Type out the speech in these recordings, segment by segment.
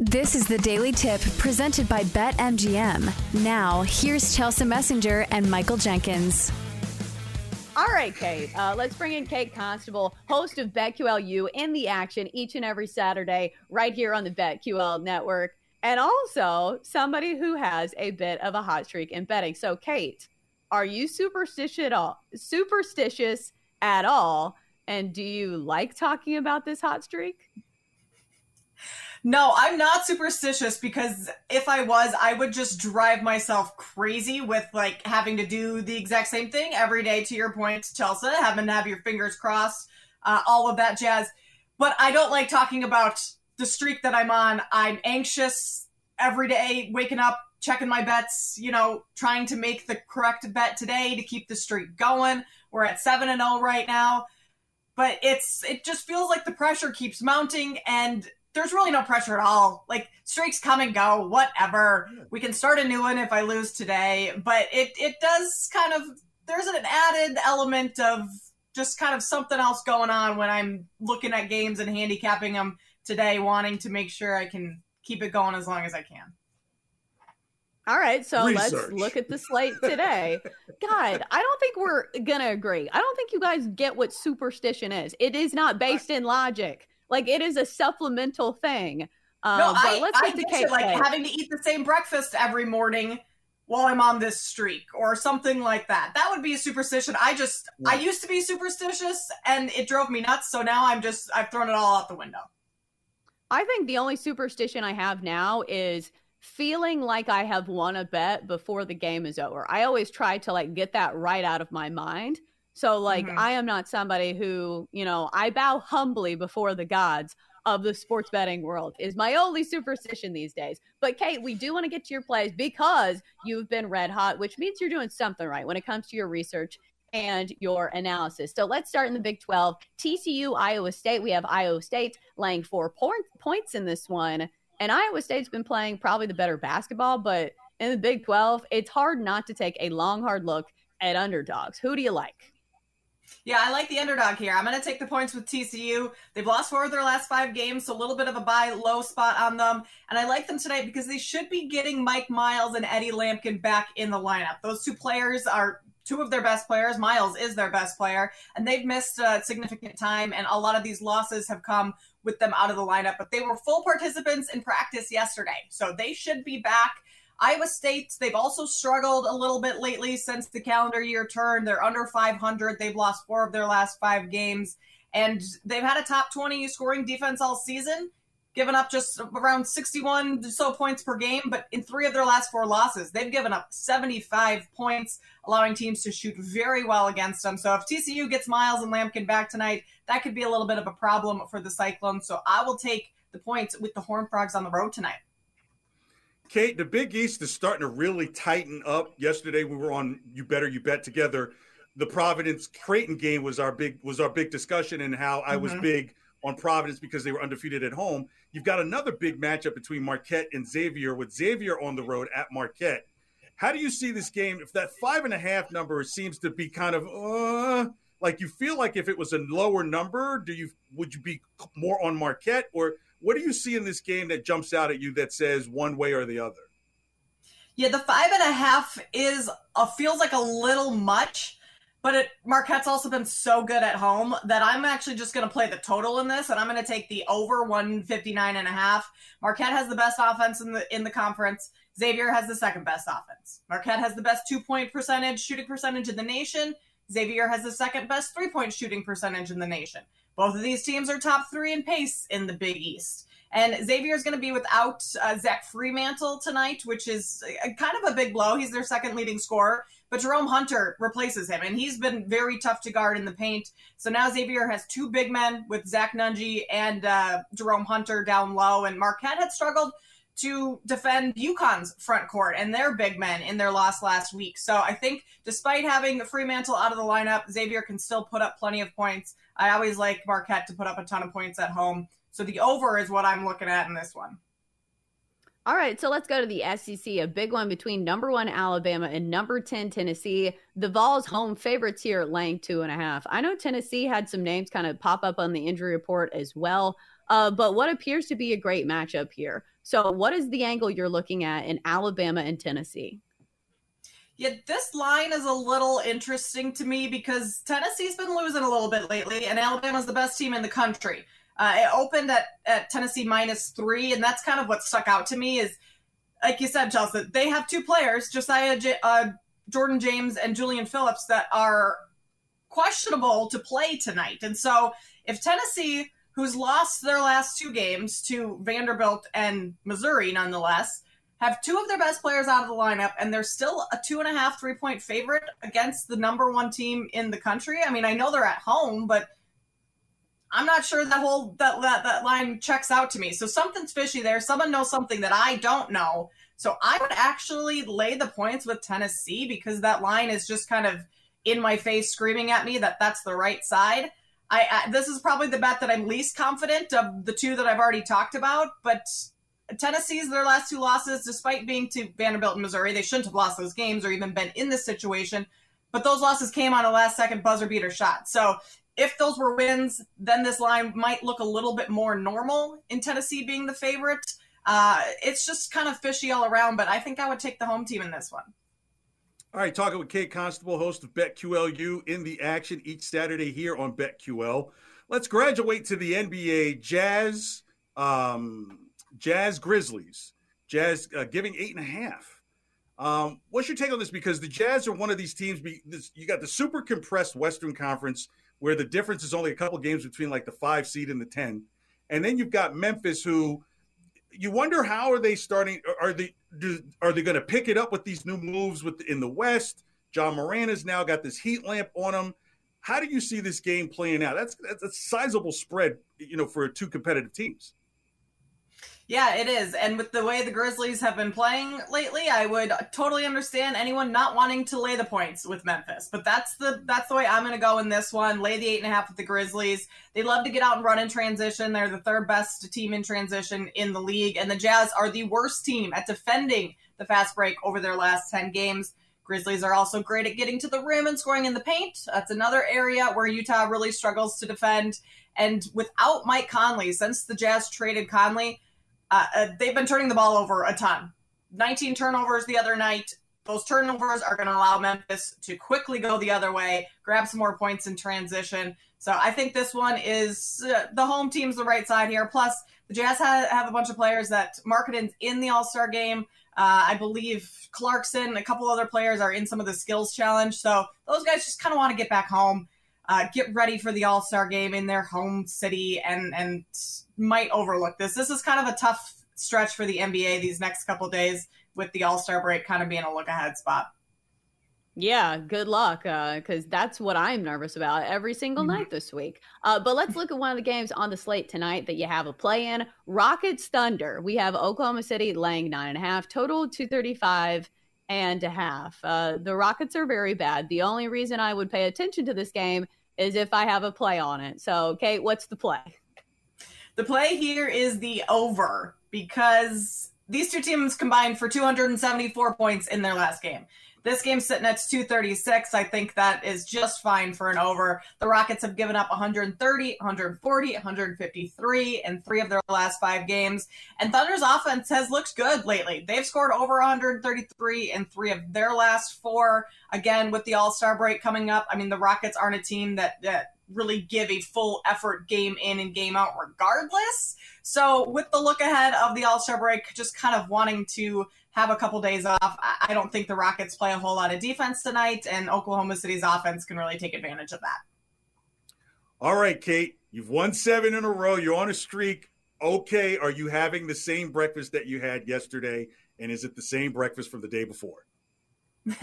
This is the Daily Tip presented by BetMGM. Now, here's Chelsa Messinger and Michael Jenkins. All right, Kate. Uh, let's bring in Kate Constable, host of BetQLU in the action each and every Saturday, right here on the BetQL network, and also somebody who has a bit of a hot streak in betting. So, Kate, are you superstitious at all? Superstitious at all? And do you like talking about this hot streak? No, I'm not superstitious because if I was, I would just drive myself crazy with like having to do the exact same thing every day. To your point, Chelsa, having to have your fingers crossed, uh, all of that jazz. But I don't like talking about the streak that I'm on. I'm anxious every day, waking up, checking my bets, you know, trying to make the correct bet today to keep the streak going. We're at 7 and 0 right now. But it's it just feels like the pressure keeps mounting and there's really no pressure at all. Like streaks come and go, whatever. We can start a new one if I lose today, but it it does kind of there's an added element of just kind of something else going on when I'm looking at games and handicapping them today, wanting to make sure I can keep it going as long as I can. All right, so Research. let's look at the slate today. God, I don't think we're gonna agree. I don't think you guys get what superstition is. It is not based in logic. Like it is a supplemental thing. Uh, no, I, let's I get to like having to eat the same breakfast every morning while I'm on this streak or something like that. That would be a superstition. I just yeah. I used to be superstitious and it drove me nuts. So now I'm just I've thrown it all out the window. I think the only superstition I have now is feeling like I have won a bet before the game is over. I always try to like get that right out of my mind so, like, mm-hmm. I am not somebody who, you know, I bow humbly before the gods of the sports betting world is my only superstition these days. But Kate, we do want to get to your plays because you've been red hot, which means you're doing something right when it comes to your research and your analysis. So let's start in the Big 12. TCU, Iowa State. We have Iowa State laying four point, points in this one. And Iowa State's been playing probably the better basketball, but in the Big 12, it's hard not to take a long, hard look at underdogs. Who do you like? Yeah, I like the underdog here. I'm going to take the points with TCU. They've lost four of their last five games, so a little bit of a buy low spot on them. And I like them tonight because they should be getting Mike Miles and Eddie Lampkin back in the lineup. Those two players are two of their best players. Miles is their best player, and they've missed uh, significant time. And a lot of these losses have come with them out of the lineup. But they were full participants in practice yesterday, so they should be back. Iowa State, they've also struggled a little bit lately since the calendar year turned. They're under 500. They've lost four of their last five games, and they've had a top 20 scoring defense all season, given up just around 61 so points per game. But in three of their last four losses, they've given up 75 points, allowing teams to shoot very well against them. So if TCU gets Miles and Lampkin back tonight, that could be a little bit of a problem for the Cyclones. So I will take the points with the Horn Frogs on the road tonight. Kate, the Big East is starting to really tighten up. Yesterday we were on You Better You Bet together. The Providence Creighton game was our big was our big discussion and how I was mm-hmm. big on Providence because they were undefeated at home. You've got another big matchup between Marquette and Xavier with Xavier on the road at Marquette. How do you see this game? If that five and a half number seems to be kind of uh, like you feel like if it was a lower number, do you would you be more on Marquette or what do you see in this game that jumps out at you that says one way or the other? Yeah, the five and a half is a, feels like a little much, but it, Marquette's also been so good at home that I'm actually just going to play the total in this, and I'm going to take the over 159 and a half. Marquette has the best offense in the in the conference. Xavier has the second best offense. Marquette has the best two point percentage, shooting percentage in the nation. Xavier has the second best three point shooting percentage in the nation. Both of these teams are top three in pace in the Big East. And Xavier is going to be without uh, Zach Freemantle tonight, which is a, kind of a big blow. He's their second leading scorer, but Jerome Hunter replaces him, and he's been very tough to guard in the paint. So now Xavier has two big men with Zach Nunge and uh, Jerome Hunter down low, and Marquette had struggled to defend UConn's front court and their big men in their loss last week. So I think despite having Freemantle out of the lineup, Xavier can still put up plenty of points. I always like Marquette to put up a ton of points at home. So the over is what I'm looking at in this one. All right, so let's go to the SEC, a big one between number one Alabama and number 10 Tennessee. The Vols home favorites here laying two and a half. I know Tennessee had some names kind of pop up on the injury report as well, uh, but what appears to be a great matchup here. So, what is the angle you're looking at in Alabama and Tennessee? Yeah, this line is a little interesting to me because Tennessee's been losing a little bit lately, and Alabama's the best team in the country. Uh, it opened at, at Tennessee minus three, and that's kind of what stuck out to me is, like you said, Chelsa, they have two players, Josiah J- uh, Jordan James and Julian Phillips, that are questionable to play tonight. And so if Tennessee, who's lost their last two games to Vanderbilt and Missouri, nonetheless, have two of their best players out of the lineup, and they're still a two and a half, three point favorite against the number one team in the country. I mean, I know they're at home, but I'm not sure that whole that, that that line checks out to me. So something's fishy there. Someone knows something that I don't know. So I would actually lay the points with Tennessee because that line is just kind of in my face, screaming at me that that's the right side. I, I this is probably the bet that I'm least confident of the two that I've already talked about, but Tennessee's their last two losses, despite being to Vanderbilt and Missouri, they shouldn't have lost those games or even been in this situation. But those losses came on a last second buzzer beater shot. So if those were wins, then this line might look a little bit more normal in Tennessee being the favorite. Uh, it's just kind of fishy all around, but I think I would take the home team in this one. All right, talking with Kate Constable, host of BetQLU in the action each Saturday here on BetQL. Let's graduate to the NBA Jazz, um, Jazz Grizzlies. Jazz uh, giving eight and a half. Um, what's your take on this? Because the Jazz are one of these teams. Be, this, you got the super compressed Western Conference where the difference is only a couple games between like the five seed and the 10. And then you've got Memphis, who you wonder how are they starting? Are they do, are they going to pick it up with these new moves with in the West? Ja Morant has now got this heat lamp on him. How do you see this game playing out? That's that's a sizable spread, you know, for two competitive teams. Yeah, it is. And with the way the Grizzlies have been playing lately, I would totally understand anyone not wanting to lay the points with Memphis. But that's the that's the way I'm going to go in this one. Lay the eight and a half with the Grizzlies. They love to get out and run in transition. They're the third best team in transition in the league, and the Jazz are the worst team at defending the fast break over their last ten games. Grizzlies are also great at getting to the rim and scoring in the paint. That's another area where Utah really struggles to defend. And without Mike Conley, since the Jazz traded Conley uh, uh, they've been turning the ball over a ton. 19 turnovers the other night. Those turnovers are going to allow Memphis to quickly go the other way, grab some more points in transition. So I think this one is uh, the home team's the right side here. Plus, the Jazz have, have a bunch of players that Markkanen's in the All Star game. Uh, I believe Clarkson, a couple other players are in some of the skills challenge. So those guys just kind of want to get back home uh, get ready for the All Star game in their home city and and might overlook this. This is kind of a tough stretch for the NBA these next couple days with the All Star break kind of being a look ahead spot. Yeah, good luck, because uh, that's what I'm nervous about every single mm-hmm. night this week. Uh, but let's look at one of the games on the slate tonight that you have a play in. Rockets Thunder. We have Oklahoma City laying nine and a half, total 235 and a half. Uh, the Rockets are very bad. The only reason I would pay attention to this game is if I have a play on it. So, Kate, what's the play? The play here is the over because these two teams combined for 274 points in their last game. This game's sitting at 236. I think that is just fine for an over. The Rockets have given up 130, 140, 153 in three of their last five games. And Thunder's offense has looked good lately. They've scored over 133 in three of their last four. Again, with the All Star break coming up, I mean, the Rockets aren't a team that, that really give a full effort game in and game out regardless. So, with the look ahead of the All Star break, just kind of wanting to have a couple days off. I don't think the Rockets play a whole lot of defense tonight, and Oklahoma City's offense can really take advantage of that. All right, Kate. You've won seven in a row. You're on a streak. Okay, are you having the same breakfast that you had yesterday? And is it the same breakfast from the day before?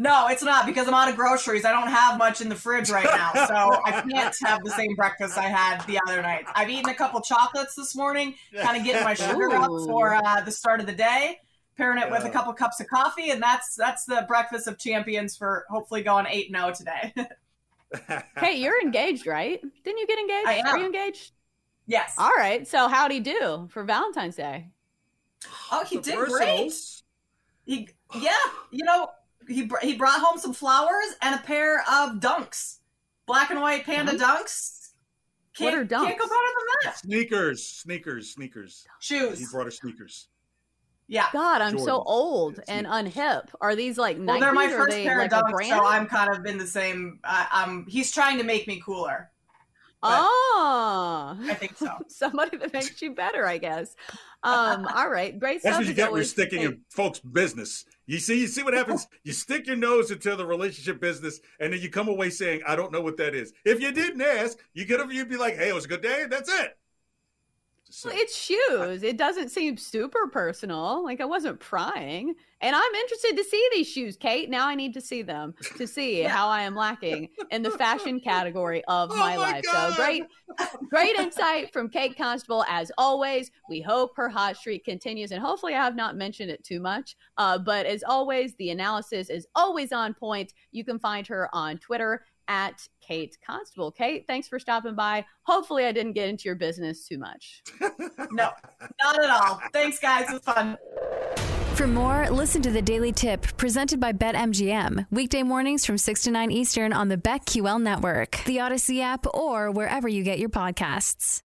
no, it's not because I'm out of groceries. I don't have much in the fridge right now, so I can't have the same breakfast I had the other night. I've eaten a couple chocolates this morning, kind of getting my sugar up for uh, the start of the day. Pairing it with a couple cups of coffee, and that's that's the breakfast of champions for hopefully going eight and zero oh today. hey, you're engaged, right? Didn't you get engaged? I am. Are you engaged? Yes. All right. So how'd he do for Valentine's Day? Oh, he did great. He, yeah, you know, he he brought home some flowers and a pair of dunks, black and white panda dunks. dunks. Can't, what are dunks? Can't go better than that. Sneakers, sneakers, sneakers. Shoes. He brought her sneakers. Yeah. God, I'm Jordan. so old and unhip. Are these like Nike? Well, they're my first they pair like of dunks, so I'm kind of in the same. Uh, um, he's trying to make me cooler. Oh, I think so. Somebody that makes you better, I guess. Um, all right, great That's what you get for sticking in folks' business. You see, you see what happens. you stick your nose into the relationship business, and then you come away saying, "I don't know what that is." If you didn't ask, you could have. You'd be like, "Hey, it was a good day." That's it. Well, it's shoes. It doesn't seem super personal. Like I wasn't prying. And I'm interested to see these shoes, Kate. Now I need to see them to see how I am lacking in the fashion category of oh my, my life. God. So great, great insight from Kate Constable as always. We hope her hot streak continues, and hopefully I have not mentioned it too much. Uh, but as always, the analysis is always on point. You can find her on Twitter at Kate Constable. Kate, thanks for stopping by. Hopefully, I didn't get into your business too much. no, not at all. Thanks, guys. It was fun. For more, listen to the Daily Tip presented by BetMGM. Weekday mornings from 6 to 9 Eastern on the BetQL network, the Audacy app, or wherever you get your podcasts.